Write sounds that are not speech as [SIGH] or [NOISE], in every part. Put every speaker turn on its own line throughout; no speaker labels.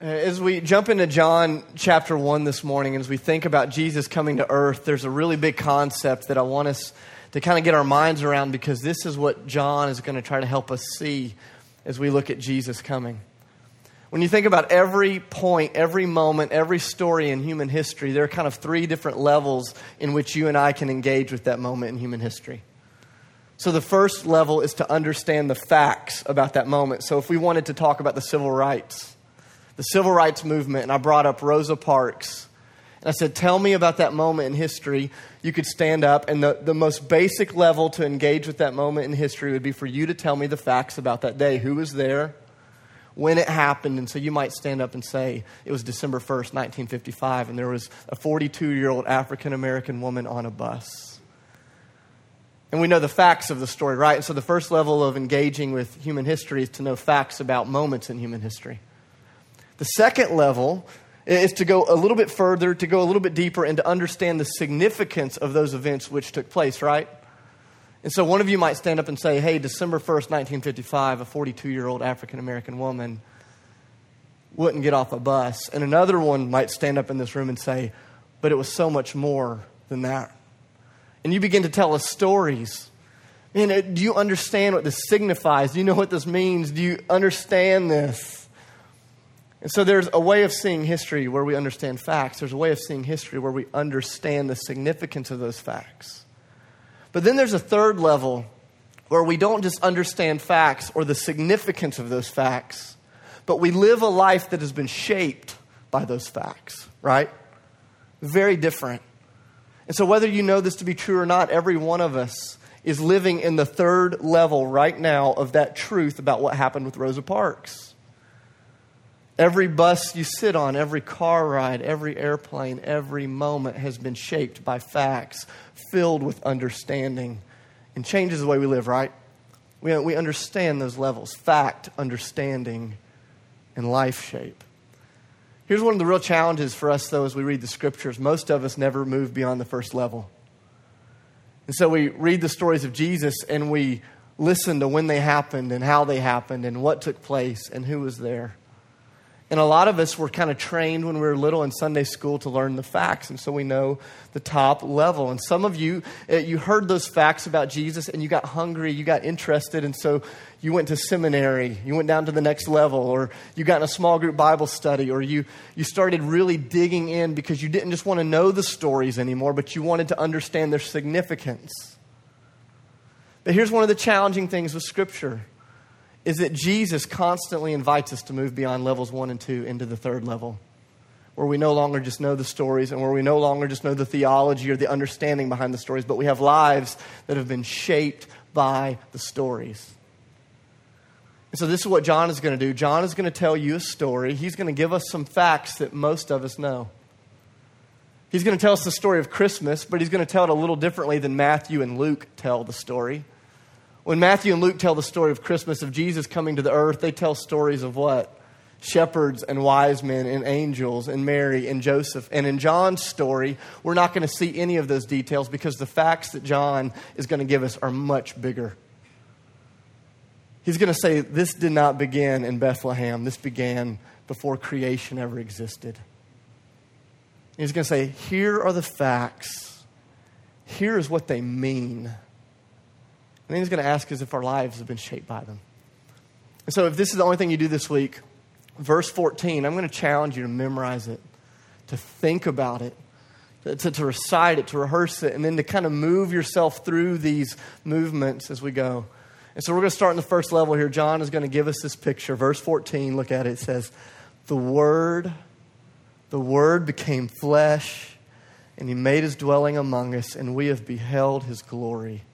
Uh, As we jump into John chapter 1 this morning, as we think about Jesus coming to earth, there's a really big concept that I want us to kind of get our minds around because this is what John is going to try to help us see as we look at Jesus coming. When you think about every point, every moment, every story in human history, there are kind of three different levels in which you and I can engage with that moment in human history. So, the first level is to understand the facts about that moment. So, if we wanted to talk about the civil rights, the civil rights movement, and I brought up Rosa Parks, and I said, Tell me about that moment in history, you could stand up, and the, the most basic level to engage with that moment in history would be for you to tell me the facts about that day. Who was there? When it happened, and so you might stand up and say it was December 1st, 1955, and there was a 42 year old African American woman on a bus. And we know the facts of the story, right? And so the first level of engaging with human history is to know facts about moments in human history. The second level is to go a little bit further, to go a little bit deeper, and to understand the significance of those events which took place, right? And so one of you might stand up and say, hey, December 1st, 1955, a 42 year old African American woman wouldn't get off a bus. And another one might stand up in this room and say, but it was so much more than that and you begin to tell us stories. Man, uh, do you understand what this signifies? Do you know what this means? Do you understand this? And so there's a way of seeing history where we understand facts. There's a way of seeing history where we understand the significance of those facts. But then there's a third level where we don't just understand facts or the significance of those facts, but we live a life that has been shaped by those facts, right? Very different. And so, whether you know this to be true or not, every one of us is living in the third level right now of that truth about what happened with Rosa Parks. Every bus you sit on, every car ride, every airplane, every moment has been shaped by facts filled with understanding and changes the way we live, right? We, we understand those levels fact, understanding, and life shape. Here's one of the real challenges for us, though, as we read the scriptures. Most of us never move beyond the first level. And so we read the stories of Jesus and we listen to when they happened and how they happened and what took place and who was there. And a lot of us were kind of trained when we were little in Sunday school to learn the facts, and so we know the top level. And some of you, uh, you heard those facts about Jesus and you got hungry, you got interested, and so you went to seminary, you went down to the next level, or you got in a small group Bible study, or you, you started really digging in because you didn't just want to know the stories anymore, but you wanted to understand their significance. But here's one of the challenging things with Scripture is that Jesus constantly invites us to move beyond levels one and two into the third level, where we no longer just know the stories and where we no longer just know the theology or the understanding behind the stories, but we have lives that have been shaped by the stories. And so, this is what John is going to do. John is going to tell you a story. He's going to give us some facts that most of us know. He's going to tell us the story of Christmas, but he's going to tell it a little differently than Matthew and Luke tell the story. When Matthew and Luke tell the story of Christmas, of Jesus coming to the earth, they tell stories of what? Shepherds and wise men and angels and Mary and Joseph. And in John's story, we're not going to see any of those details because the facts that John is going to give us are much bigger. He's going to say, This did not begin in Bethlehem, this began before creation ever existed. He's going to say, Here are the facts, here is what they mean. And then he's going to ask us if our lives have been shaped by them. And so, if this is the only thing you do this week, verse 14, I'm going to challenge you to memorize it, to think about it, to, to, to, recite it, to rehearse it, and then to kind of move yourself through these movements as we go. And so, we're going to start in the first level here. John is going to give us this picture. Verse 14, look at it. It says, The Word, the Word became flesh, and he made his dwelling among us, and we have beheld his glory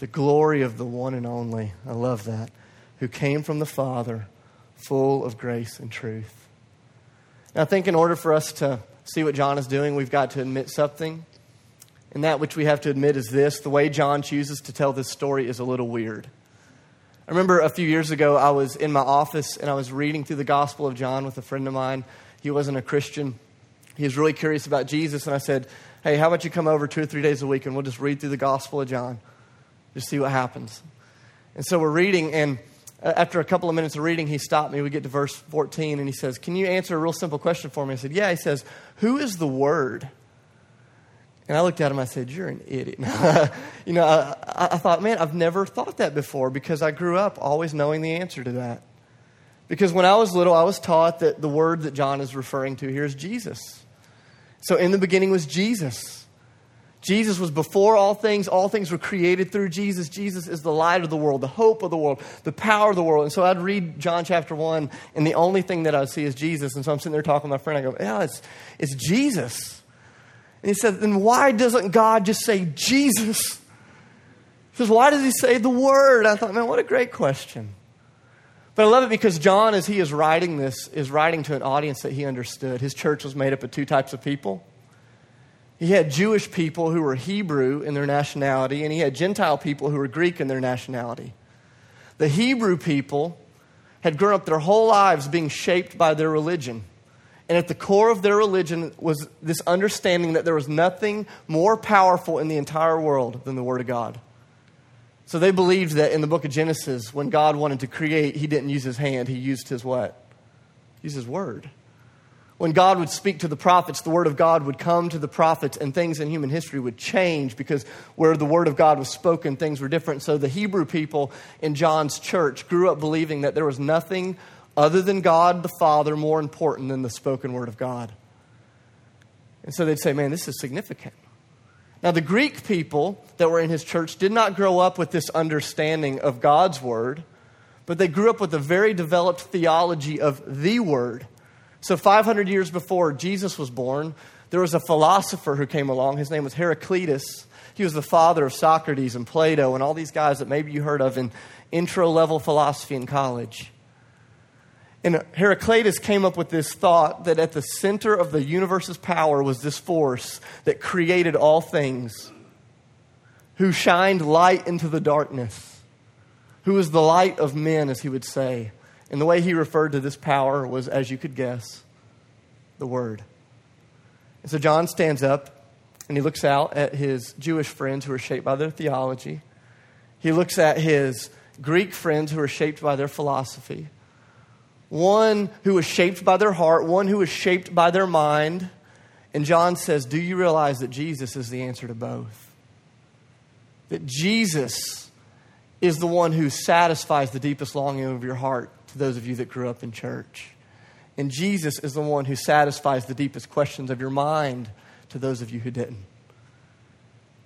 the glory of the one and only. I love that. Who came from the Father, full of grace and truth. Now, I think in order for us to see what John is doing, we've got to admit something. And that which we have to admit is this the way John chooses to tell this story is a little weird. I remember a few years ago, I was in my office and I was reading through the Gospel of John with a friend of mine. He wasn't a Christian, he was really curious about Jesus. And I said, Hey, how about you come over two or three days a week and we'll just read through the Gospel of John? Just see what happens. And so we're reading, and uh, after a couple of minutes of reading, he stopped me. We get to verse 14, and he says, Can you answer a real simple question for me? I said, Yeah. He says, Who is the Word? And I looked at him, I said, You're an idiot. [LAUGHS] you know, I, I thought, man, I've never thought that before because I grew up always knowing the answer to that. Because when I was little, I was taught that the word that John is referring to here is Jesus. So in the beginning was Jesus. Jesus was before all things. All things were created through Jesus. Jesus is the light of the world, the hope of the world, the power of the world. And so I'd read John chapter 1, and the only thing that I'd see is Jesus. And so I'm sitting there talking to my friend. I go, Yeah, it's, it's Jesus. And he said, Then why doesn't God just say Jesus? He says, Why does he say the word? I thought, Man, what a great question. But I love it because John, as he is writing this, is writing to an audience that he understood. His church was made up of two types of people he had Jewish people who were Hebrew in their nationality, and he had Gentile people who were Greek in their nationality. The Hebrew people had grown up their whole lives being shaped by their religion. And at the core of their religion was this understanding that there was nothing more powerful in the entire world than the Word of God. So they believed that in the book of Genesis, when God wanted to create, he didn't use his hand, he used his what? He used his word when God would speak to the prophets, the word of God would come to the prophets, and things in human history would change because where the word of God was spoken, things were different. So the Hebrew people in John's church grew up believing that there was nothing other than God the Father more important than the spoken word of God. And so they'd say, man, this is significant. Now, the Greek people that were in his church did not grow up with this understanding of God's word, but they grew up with a very developed theology of the word. So, 500 years before Jesus was born, there was a philosopher who came along. His name was Heraclitus. He was the father of Socrates and Plato and all these guys that maybe you heard of in intro level philosophy in college. And Heraclitus came up with this thought that at the center of the universe's power was this force that created all things, who shined light into the darkness, who is the light of men, as he would say. And the way he referred to this power was, as you could guess, the Word. And so John stands up and he looks out at his Jewish friends who are shaped by their theology. He looks at his Greek friends who are shaped by their philosophy. One who is shaped by their heart, one who is shaped by their mind. And John says, Do you realize that Jesus is the answer to both? That Jesus is the one who satisfies the deepest longing of your heart to those of you that grew up in church. And Jesus is the one who satisfies the deepest questions of your mind to those of you who didn't.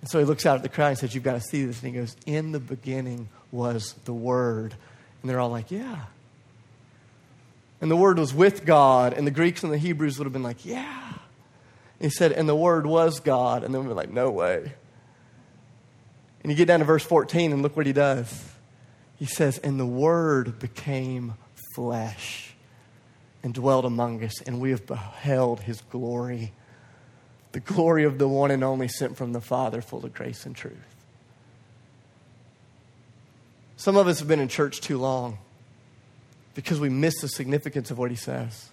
And so he looks out at the crowd and says, You've got to see this. And he goes, In the beginning was the Word. And they're all like, Yeah. And the Word was with God. And the Greeks and the Hebrews would have been like, Yeah. And he said, And the Word was God. And then we're like, No way. And you get down to verse 14 and look what he does. He says, And the Word became flesh and dwelt among us, and we have beheld his glory, the glory of the one and only sent from the Father, full of grace and truth. Some of us have been in church too long because we miss the significance of what he says.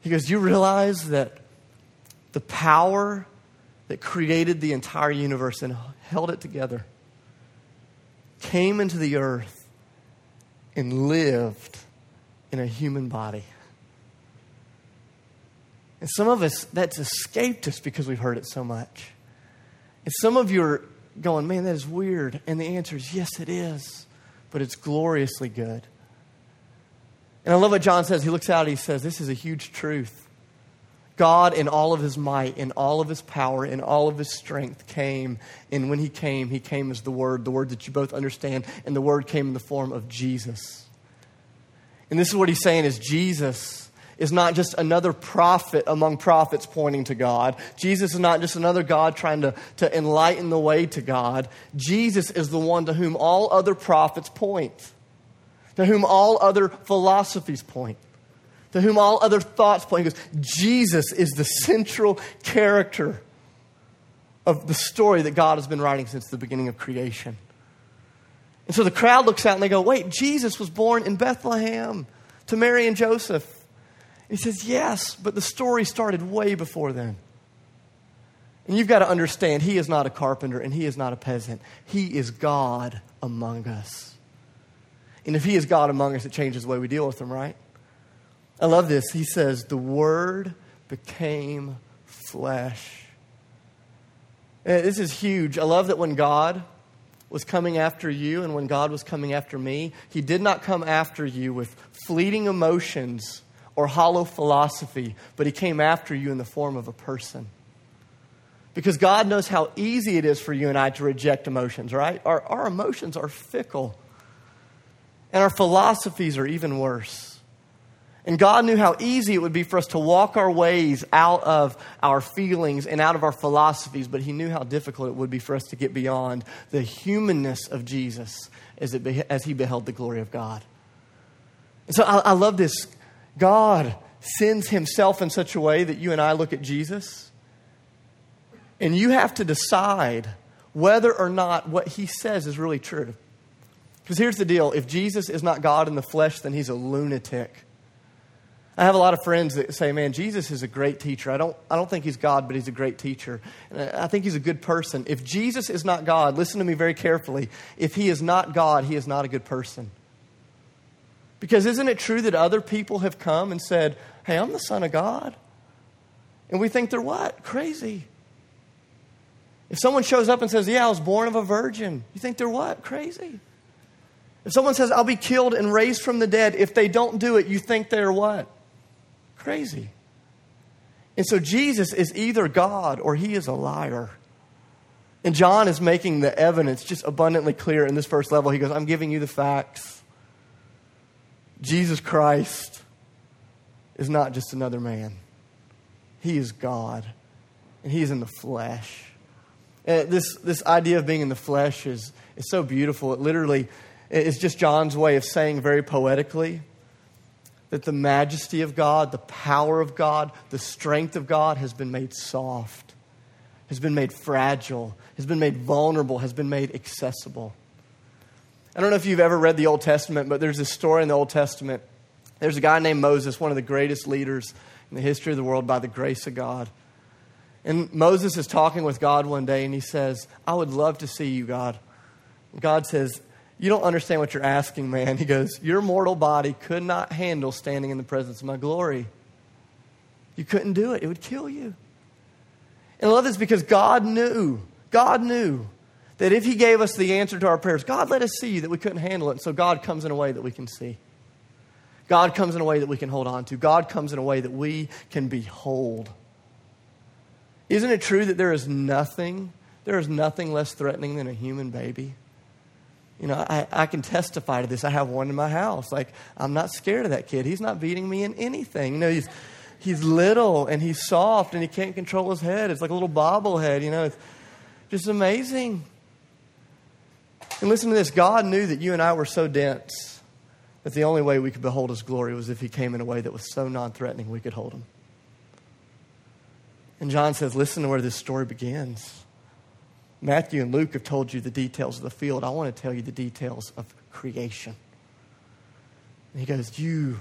He goes, You realize that the power that created the entire universe and held it together came into the earth and lived in a human body. And some of us, that's escaped us because we've heard it so much. And some of you are going, man, that is weird. And the answer is, yes, it is. But it's gloriously good. And I love what John says. He looks out, he says, this is a huge truth. God, in all of his might, in all of his power, in all of his strength, came. And when he came, he came as the Word, the Word that you both understand. And the Word came in the form of Jesus. And this is what he's saying is Jesus is not just another prophet among prophets pointing to God. Jesus is not just another God trying to, to enlighten the way to God. Jesus is the one to whom all other prophets point, to whom all other philosophies point to whom all other thoughts point. He goes, Jesus is the central character of the story that God has been writing since the beginning of creation. And so the crowd looks out and they go, wait, Jesus was born in Bethlehem to Mary and Joseph. And he says, yes, but the story started way before then. And you've got to understand, he is not a carpenter and he is not a peasant. He is God among us. And if he is God among us, it changes the way we deal with him, right? I love this. He says, The Word became flesh. And this is huge. I love that when God was coming after you and when God was coming after me, He did not come after you with fleeting emotions or hollow philosophy, but He came after you in the form of a person. Because God knows how easy it is for you and I to reject emotions, right? Our, our emotions are fickle, and our philosophies are even worse. And God knew how easy it would be for us to walk our ways out of our feelings and out of our philosophies, but He knew how difficult it would be for us to get beyond the humanness of Jesus as, as He beheld the glory of God. And so I, I love this. God sends Himself in such a way that you and I look at Jesus, and you have to decide whether or not what He says is really true. Because here's the deal if Jesus is not God in the flesh, then He's a lunatic. I have a lot of friends that say, man, Jesus is a great teacher. I don't, I don't think he's God, but he's a great teacher. And I think he's a good person. If Jesus is not God, listen to me very carefully. If he is not God, he is not a good person. Because isn't it true that other people have come and said, hey, I'm the Son of God? And we think they're what? Crazy. If someone shows up and says, yeah, I was born of a virgin, you think they're what? Crazy. If someone says, I'll be killed and raised from the dead, if they don't do it, you think they're what? Crazy. And so Jesus is either God or he is a liar. And John is making the evidence just abundantly clear in this first level. He goes, I'm giving you the facts. Jesus Christ is not just another man, he is God, and he is in the flesh. And this, this idea of being in the flesh is, is so beautiful. It literally is just John's way of saying very poetically that the majesty of God, the power of God, the strength of God has been made soft, has been made fragile, has been made vulnerable, has been made accessible. I don't know if you've ever read the Old Testament, but there's this story in the Old Testament. There's a guy named Moses, one of the greatest leaders in the history of the world by the grace of God. And Moses is talking with God one day, and he says, I would love to see you, God. God says, you don't understand what you're asking, man. He goes, Your mortal body could not handle standing in the presence of my glory. You couldn't do it, it would kill you. And I love this because God knew, God knew that if He gave us the answer to our prayers, God let us see that we couldn't handle it. And so God comes in a way that we can see. God comes in a way that we can hold on to. God comes in a way that we can behold. Isn't it true that there is nothing, there is nothing less threatening than a human baby? You know, I, I can testify to this. I have one in my house. Like, I'm not scared of that kid. He's not beating me in anything. You know, he's, he's little and he's soft and he can't control his head. It's like a little bobblehead, you know. It's just amazing. And listen to this God knew that you and I were so dense that the only way we could behold his glory was if he came in a way that was so non threatening we could hold him. And John says, listen to where this story begins. Matthew and Luke have told you the details of the field. I want to tell you the details of creation. And he goes, You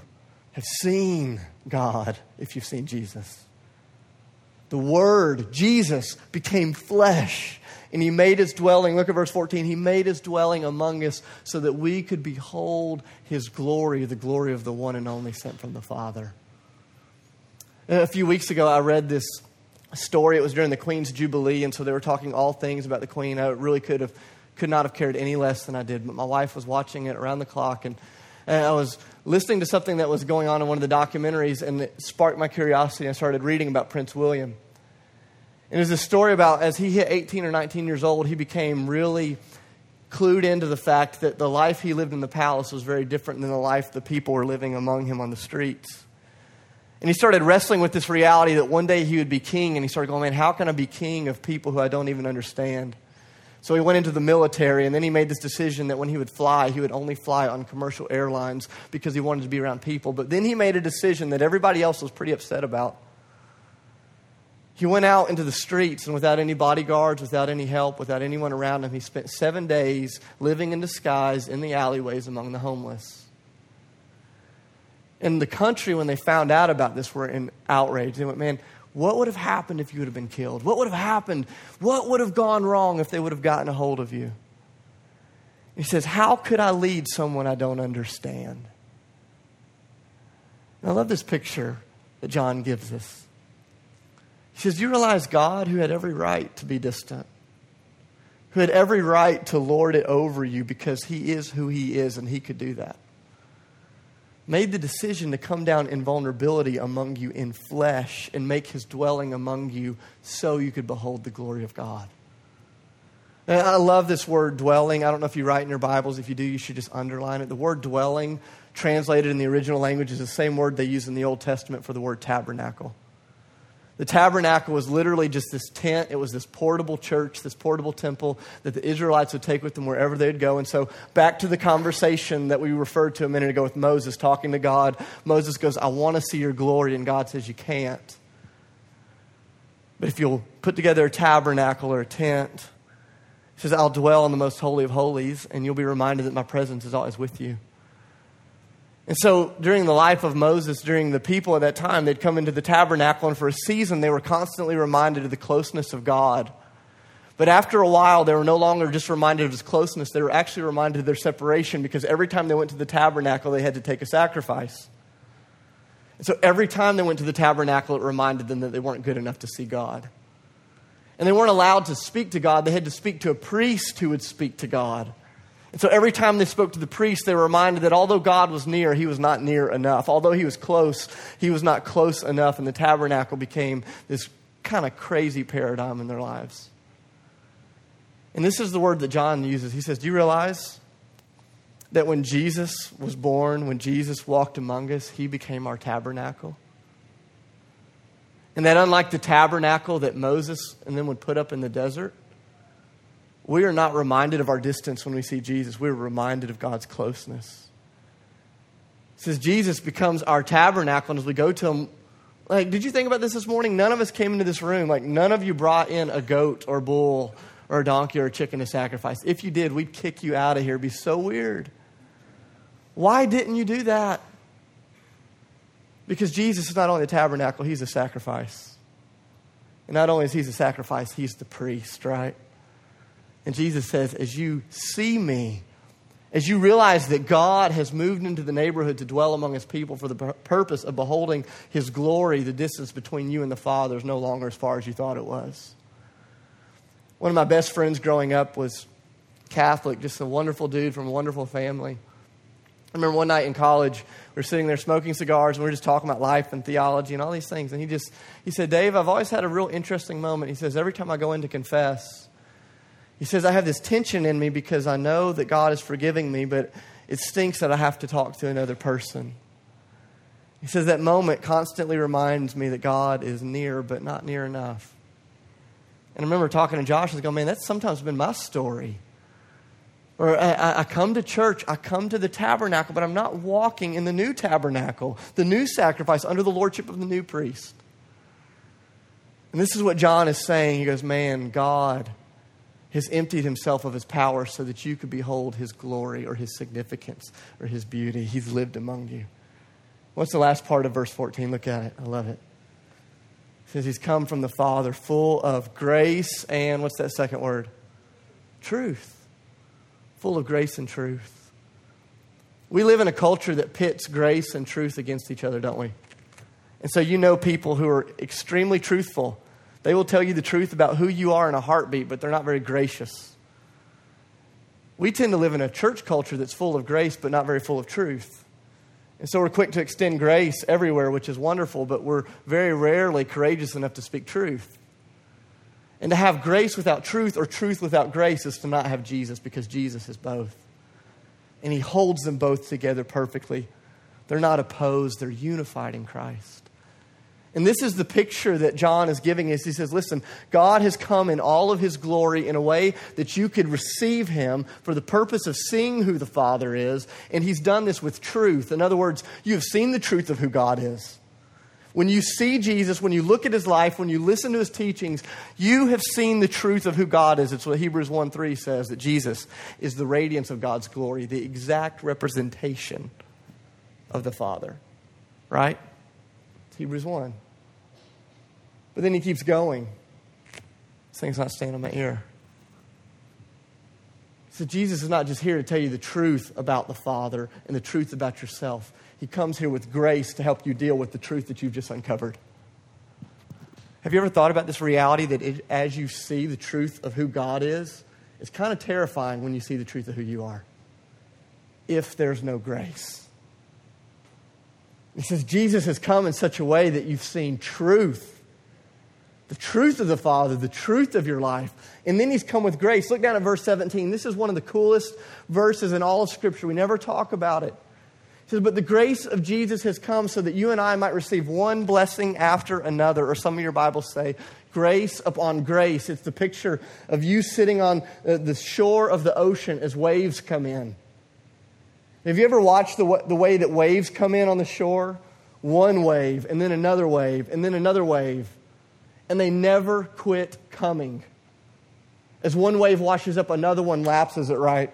have seen God if you've seen Jesus. The Word, Jesus, became flesh and he made his dwelling. Look at verse 14. He made his dwelling among us so that we could behold his glory, the glory of the one and only sent from the Father. A few weeks ago, I read this story. It was during the Queen's Jubilee, and so they were talking all things about the Queen. I really could have could not have cared any less than I did. But my wife was watching it around the clock, and, and I was listening to something that was going on in one of the documentaries, and it sparked my curiosity. I started reading about Prince William. And was a story about as he hit 18 or 19 years old, he became really clued into the fact that the life he lived in the palace was very different than the life the people were living among him on the streets. And he started wrestling with this reality that one day he would be king, and he started going, man, how can I be king of people who I don't even understand? So he went into the military, and then he made this decision that when he would fly, he would only fly on commercial airlines because he wanted to be around people. But then he made a decision that everybody else was pretty upset about. He went out into the streets, and without any bodyguards, without any help, without anyone around him, he spent seven days living in disguise in the alleyways among the homeless. In the country, when they found out about this, were in outrage. They went, man, what would have happened if you would have been killed? What would have happened? What would have gone wrong if they would have gotten a hold of you? He says, How could I lead someone I don't understand? And I love this picture that John gives us. He says, You realize God, who had every right to be distant, who had every right to lord it over you because he is who he is and he could do that, made the decision to come down in vulnerability among you in flesh and make his dwelling among you so you could behold the glory of God. And I love this word dwelling. I don't know if you write in your Bibles. If you do, you should just underline it. The word dwelling, translated in the original language, is the same word they use in the Old Testament for the word tabernacle. The tabernacle was literally just this tent. It was this portable church, this portable temple that the Israelites would take with them wherever they'd go. And so, back to the conversation that we referred to a minute ago with Moses talking to God. Moses goes, I want to see your glory. And God says, You can't. But if you'll put together a tabernacle or a tent, he says, I'll dwell in the most holy of holies, and you'll be reminded that my presence is always with you. And so, during the life of Moses, during the people at that time, they'd come into the tabernacle, and for a season, they were constantly reminded of the closeness of God. But after a while, they were no longer just reminded of his closeness, they were actually reminded of their separation because every time they went to the tabernacle, they had to take a sacrifice. And so, every time they went to the tabernacle, it reminded them that they weren't good enough to see God. And they weren't allowed to speak to God. They had to speak to a priest who would speak to God. And so every time they spoke to the priest, they were reminded that although God was near, he was not near enough. Although he was close, he was not close enough. And the tabernacle became this kind of crazy paradigm in their lives. And this is the word that John uses. He says, Do you realize that when Jesus was born, when Jesus walked among us, he became our tabernacle? And that unlike the tabernacle that Moses and them would put up in the desert, we are not reminded of our distance when we see Jesus. We're reminded of God's closeness. Says Jesus becomes our tabernacle, and as we go to him, like, did you think about this this morning? None of us came into this room. Like, none of you brought in a goat or bull or a donkey or a chicken to sacrifice. If you did, we'd kick you out of here. It'd be so weird. Why didn't you do that? Because Jesus is not only the tabernacle, he's a sacrifice. And not only is he a sacrifice, he's the priest, right? And Jesus says, as you see me, as you realize that God has moved into the neighborhood to dwell among his people for the purpose of beholding his glory, the distance between you and the Father is no longer as far as you thought it was. One of my best friends growing up was Catholic, just a wonderful dude from a wonderful family. I remember one night in college, we were sitting there smoking cigars, and we were just talking about life and theology and all these things. And he just, he said, Dave, I've always had a real interesting moment. He says, every time I go in to confess, he says, I have this tension in me because I know that God is forgiving me, but it stinks that I have to talk to another person. He says, that moment constantly reminds me that God is near, but not near enough. And I remember talking to Josh and going, man, that's sometimes been my story. Or I, I, come to church, I come to the tabernacle, but I'm not walking in the new tabernacle, the new sacrifice under the lordship of the new priest. And this is what John is saying. He goes, Man, God has emptied himself of his power so that you could behold his glory or his significance or his beauty. He's lived among you. What's the last part of verse 14? Look at it. I love it. It says, He's come from the Father, full of grace and what's that second word? Truth full of grace and truth. We live in a culture that pits grace and truth against each other, don't we? And so you know people who are extremely truthful. They will tell you the truth about who you are in a heartbeat, but they're not very gracious. We tend to live in a church culture that's full of grace, but not very full of truth. And so we're quick to extend grace everywhere, which is wonderful, but we're very rarely courageous enough to speak truth. And to have grace without truth or truth without grace is to not have Jesus because Jesus is both. And he holds them both together perfectly. They're not opposed, they're unified in Christ. And this is the picture that John is giving us. He says, Listen, God has come in all of his glory in a way that you could receive him for the purpose of seeing who the Father is. And he's done this with truth. In other words, you have seen the truth of who God is. When you see Jesus, when you look at his life, when you listen to his teachings, you have seen the truth of who God is. It's what Hebrews 1 3 says that Jesus is the radiance of God's glory, the exact representation of the Father. Right? Hebrews 1. But then he keeps going. This thing's not staying on my ear. So Jesus is not just here to tell you the truth about the Father and the truth about yourself. He comes here with grace to help you deal with the truth that you've just uncovered. Have you ever thought about this reality that it, as you see the truth of who God is, it's kind of terrifying when you see the truth of who you are? If there's no grace. He says Jesus has come in such a way that you've seen truth the truth of the Father, the truth of your life. And then he's come with grace. Look down at verse 17. This is one of the coolest verses in all of Scripture. We never talk about it. He says, But the grace of Jesus has come so that you and I might receive one blessing after another. Or some of your Bibles say, grace upon grace. It's the picture of you sitting on uh, the shore of the ocean as waves come in. Have you ever watched the, the way that waves come in on the shore? One wave, and then another wave, and then another wave and they never quit coming. As one wave washes up, another one lapses it right.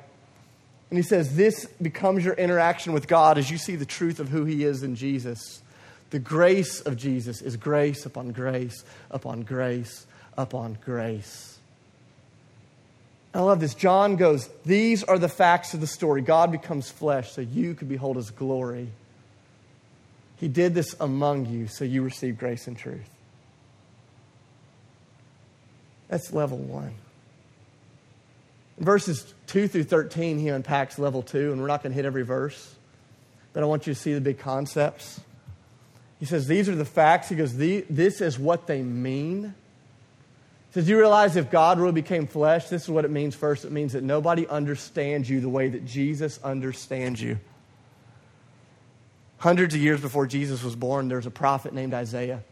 And he says, This becomes your interaction with God as you see the truth of who he is in Jesus. The grace of Jesus is grace upon grace upon grace upon grace. I love this. John goes, These are the facts of the story. God becomes flesh so you could behold his glory. He did this among you so you receive grace and truth. That's level one. In verses 2 through 13, he unpacks level two, and we're not going to hit every verse, but I want you to see the big concepts. He says, These are the facts. He goes, This is what they mean. He says, You realize if God really became flesh, this is what it means first. It means that nobody understands you the way that Jesus understands you. Hundreds of years before Jesus was born, there's a prophet named Isaiah.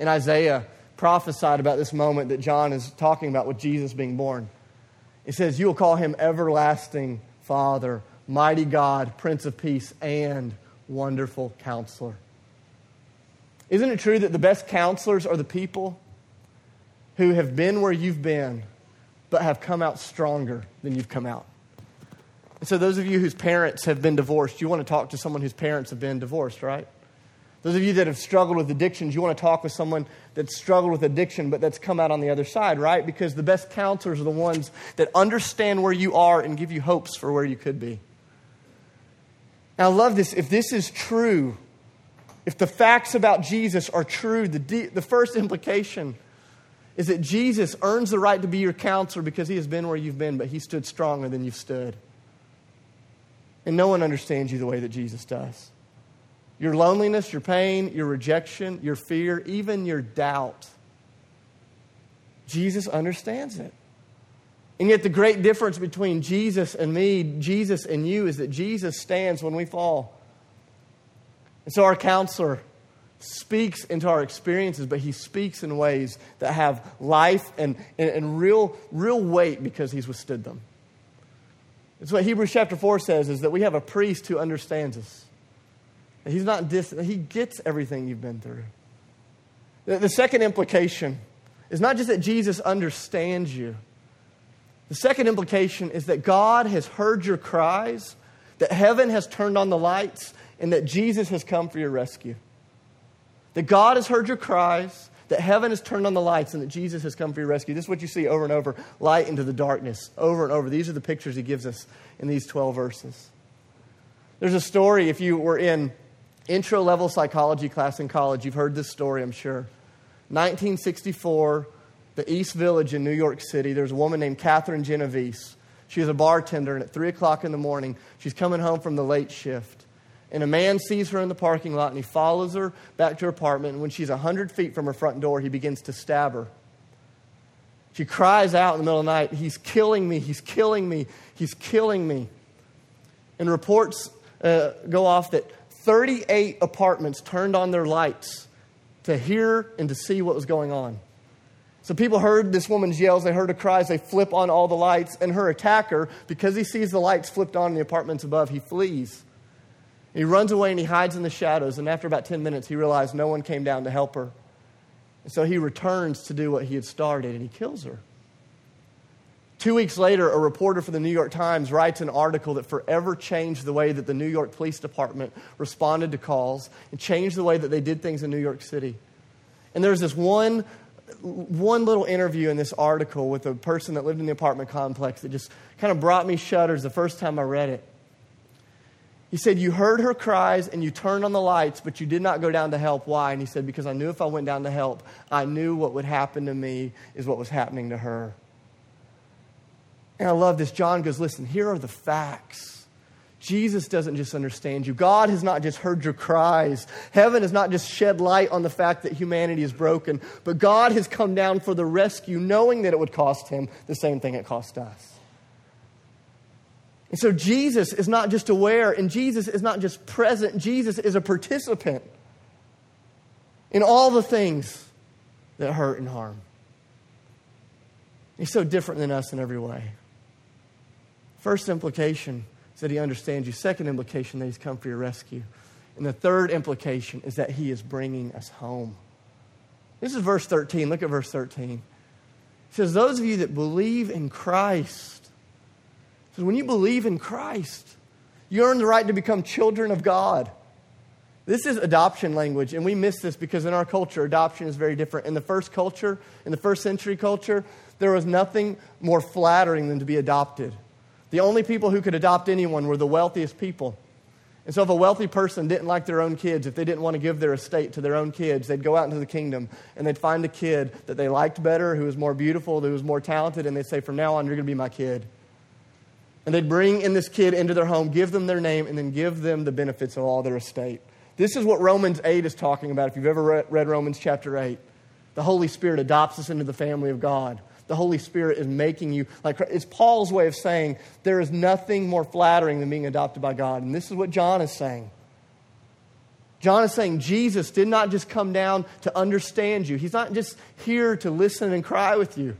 And Isaiah, prophesied about this moment that John is talking about with Jesus being born. It says, You will call him everlasting Father, mighty God, Prince of Peace, and wonderful counselor. Isn't it true that the best counselors are the people who have been where you've been, but have come out stronger than you've come out? And so, those of you whose parents have been divorced, you want to talk to someone whose parents have been divorced, right? Those of you that have struggled with addictions, you want to talk with someone that's struggled with addiction, but that's come out on the other side, right? Because the best counselors are the ones that understand where you are and give you hopes for where you could be. Now, I love this. If this is true, if the facts about Jesus are true, the, de- the first implication is that Jesus earns the right to be your counselor because he has been where you've been, but he stood stronger than you've stood. And no one understands you the way that Jesus does. Your loneliness, your pain, your rejection, your fear, even your doubt. Jesus understands it. And yet, the great difference between Jesus and me, Jesus and you, is that Jesus stands when we fall. And so, our counselor speaks into our experiences, but he speaks in ways that have life and, and, and real, real weight because he's withstood them. It's what Hebrews chapter 4 says is that we have a priest who understands us. He's not distant. He gets everything you've been through. The, the second implication is not just that Jesus understands you. The second implication is that God has heard your cries, that heaven has turned on the lights, and that Jesus has come for your rescue. That God has heard your cries, that heaven has turned on the lights, and that Jesus has come for your rescue. This is what you see over and over light into the darkness, over and over. These are the pictures he gives us in these 12 verses. There's a story, if you were in intro level psychology class in college, you've heard this story, I'm sure. 1964, the East Village in New York City, there's a woman named Catherine Genovese. She was a bartender, and at 3 o'clock in the morning, she's coming home from the late shift. And a man sees her in the parking lot, and he follows her back to her apartment. And when she's 100 feet from her front door, he begins to stab her. She cries out in the middle of the night, He's killing me, he's killing me, he's killing me. And reports uh, go off that 38 apartments turned on their lights to hear and to see what was going on. So people heard this woman's yells, they heard her cries, they flip on all the lights, and her attacker, because he sees the lights flipped on in the apartments above, he flees. He runs away and he hides in the shadows, and after about 10 minutes, he realized no one came down to help her. And so he returns to do what he had started, and he kills her. Two weeks later, a reporter for the New York Times writes an article that forever changed the way that the New York Police Department responded to calls and changed the way that they did things in New York City. And there's this one one little interview in this article with a person that lived in the apartment complex that just kind of brought me shudders the first time I read it. He said, You heard her cries and you turned on the lights, but you did not go down to help. Why? And he said, Because I knew if I went down to help, I knew what would happen to me is what was happening to her. And I love this. John goes, Listen, here are the facts. Jesus doesn't just understand you. God has not just heard your cries. Heaven has not just shed light on the fact that humanity is broken, but God has come down for the rescue, knowing that it would cost him the same thing it cost us. And so Jesus is not just aware, and Jesus is not just present, Jesus is a participant in all the things that hurt and harm. He's so different than us in every way. First implication is that he understands you. Second implication, that he's come for your rescue. And the third implication is that he is bringing us home. This is verse 13. Look at verse 13. It says, Those of you that believe in Christ so when you believe in Christ, you earn the right to become children of God. This is adoption language, and we miss this because in our culture, adoption is very different. In the first culture, in the first century culture, there was nothing more flattering than to be adopted. The only people who could adopt anyone were the wealthiest people. And so, if a wealthy person didn't like their own kids, if they didn't want to give their estate to their own kids, they'd go out into the kingdom and they'd find a kid that they liked better, who was more beautiful, who was more talented, and they'd say, From now on, you're going to be my kid. And they'd bring in this kid into their home, give them their name, and then give them the benefits of all their estate. This is what Romans 8 is talking about. If you've ever read Romans chapter 8, the Holy Spirit adopts us into the family of God. The Holy Spirit is making you like it's Paul's way of saying there is nothing more flattering than being adopted by God. And this is what John is saying. John is saying Jesus did not just come down to understand you. He's not just here to listen and cry with you.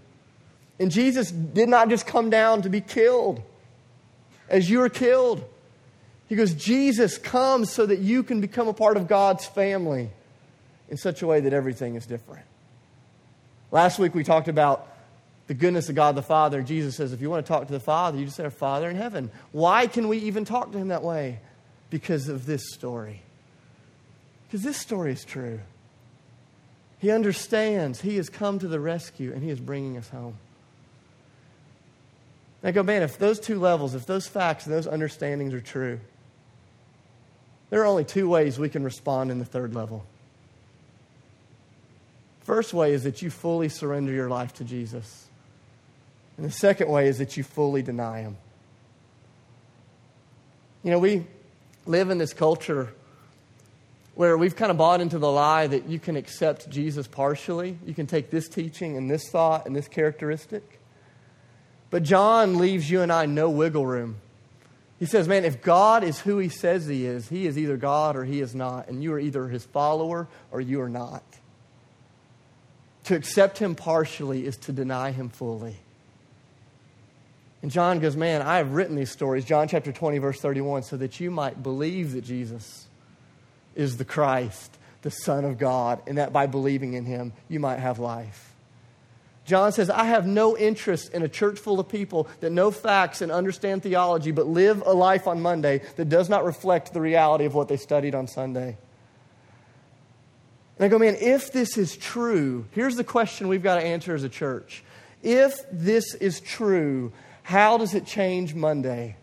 And Jesus did not just come down to be killed as you are killed. He goes, Jesus comes so that you can become a part of God's family in such a way that everything is different. Last week we talked about the goodness of God the Father. Jesus says, if you want to talk to the Father, you just say, Father in heaven. Why can we even talk to him that way? Because of this story. Because this story is true. He understands. He has come to the rescue and he is bringing us home. And I go, man, if those two levels, if those facts and those understandings are true, there are only two ways we can respond in the third level. First way is that you fully surrender your life to Jesus. And the second way is that you fully deny him. You know, we live in this culture where we've kind of bought into the lie that you can accept Jesus partially. You can take this teaching and this thought and this characteristic. But John leaves you and I no wiggle room. He says, Man, if God is who he says he is, he is either God or he is not. And you are either his follower or you are not. To accept him partially is to deny him fully. And John goes, Man, I have written these stories, John chapter 20, verse 31, so that you might believe that Jesus is the Christ, the Son of God, and that by believing in him, you might have life. John says, I have no interest in a church full of people that know facts and understand theology, but live a life on Monday that does not reflect the reality of what they studied on Sunday. And I go, man, if this is true, here's the question we've got to answer as a church. If this is true, how does it change Monday?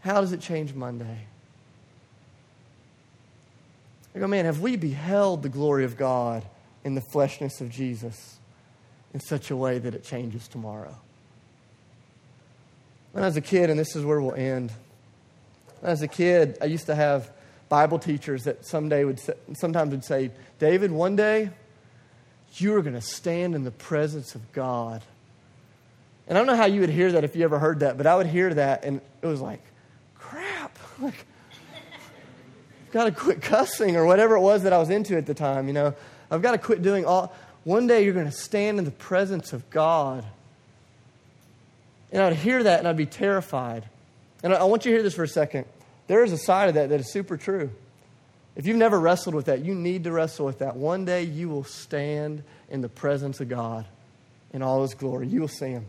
How does it change Monday? I go, man, have we beheld the glory of God in the fleshness of Jesus? In such a way that it changes tomorrow. When I was a kid, and this is where we'll end. When I was a kid, I used to have Bible teachers that someday would sometimes would say, David, one day you are going to stand in the presence of God. And I don't know how you would hear that if you ever heard that, but I would hear that and it was like, crap. [LAUGHS] Like, I've got to quit cussing or whatever it was that I was into at the time, you know. I've got to quit doing all one day you're going to stand in the presence of God. And I'd hear that and I'd be terrified. And I want you to hear this for a second. There is a side of that that is super true. If you've never wrestled with that, you need to wrestle with that. One day you will stand in the presence of God in all his glory. You will see him.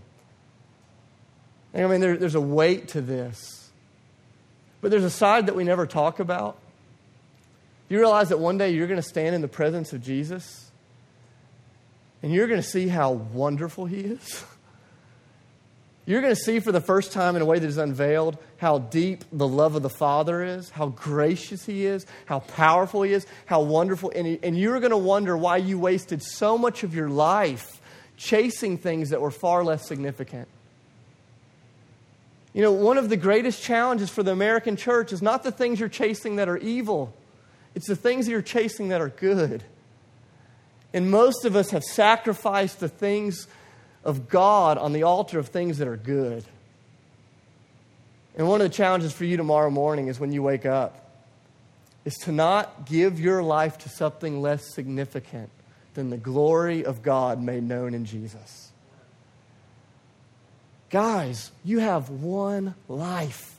I mean, there, there's a weight to this. But there's a side that we never talk about. Do you realize that one day you're going to stand in the presence of Jesus? And you're going to see how wonderful He is. You're going to see for the first time in a way that is unveiled how deep the love of the Father is, how gracious He is, how powerful He is, how wonderful. And, he, and you're going to wonder why you wasted so much of your life chasing things that were far less significant. You know, one of the greatest challenges for the American church is not the things you're chasing that are evil, it's the things you're chasing that are good. And most of us have sacrificed the things of God on the altar of things that are good. And one of the challenges for you tomorrow morning is when you wake up is to not give your life to something less significant than the glory of God made known in Jesus. Guys, you have one life.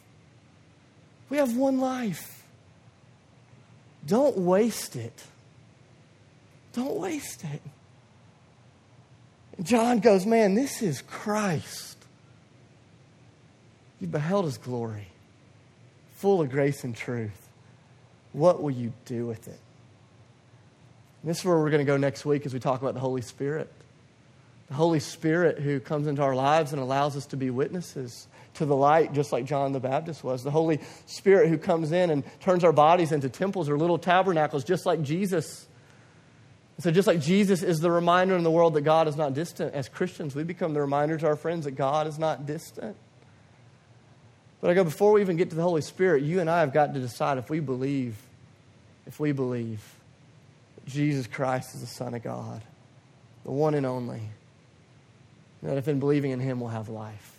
We have one life. Don't waste it. Don't waste it. John goes, Man, this is Christ. You beheld his glory, full of grace and truth. What will you do with it? And this is where we're going to go next week as we talk about the Holy Spirit. The Holy Spirit who comes into our lives and allows us to be witnesses to the light, just like John the Baptist was. The Holy Spirit who comes in and turns our bodies into temples or little tabernacles, just like Jesus so, just like Jesus is the reminder in the world that God is not distant, as Christians, we become the reminder to our friends that God is not distant. But I go, before we even get to the Holy Spirit, you and I have got to decide if we believe, if we believe that Jesus Christ is the Son of God, the one and only, that if in believing in Him we'll have life.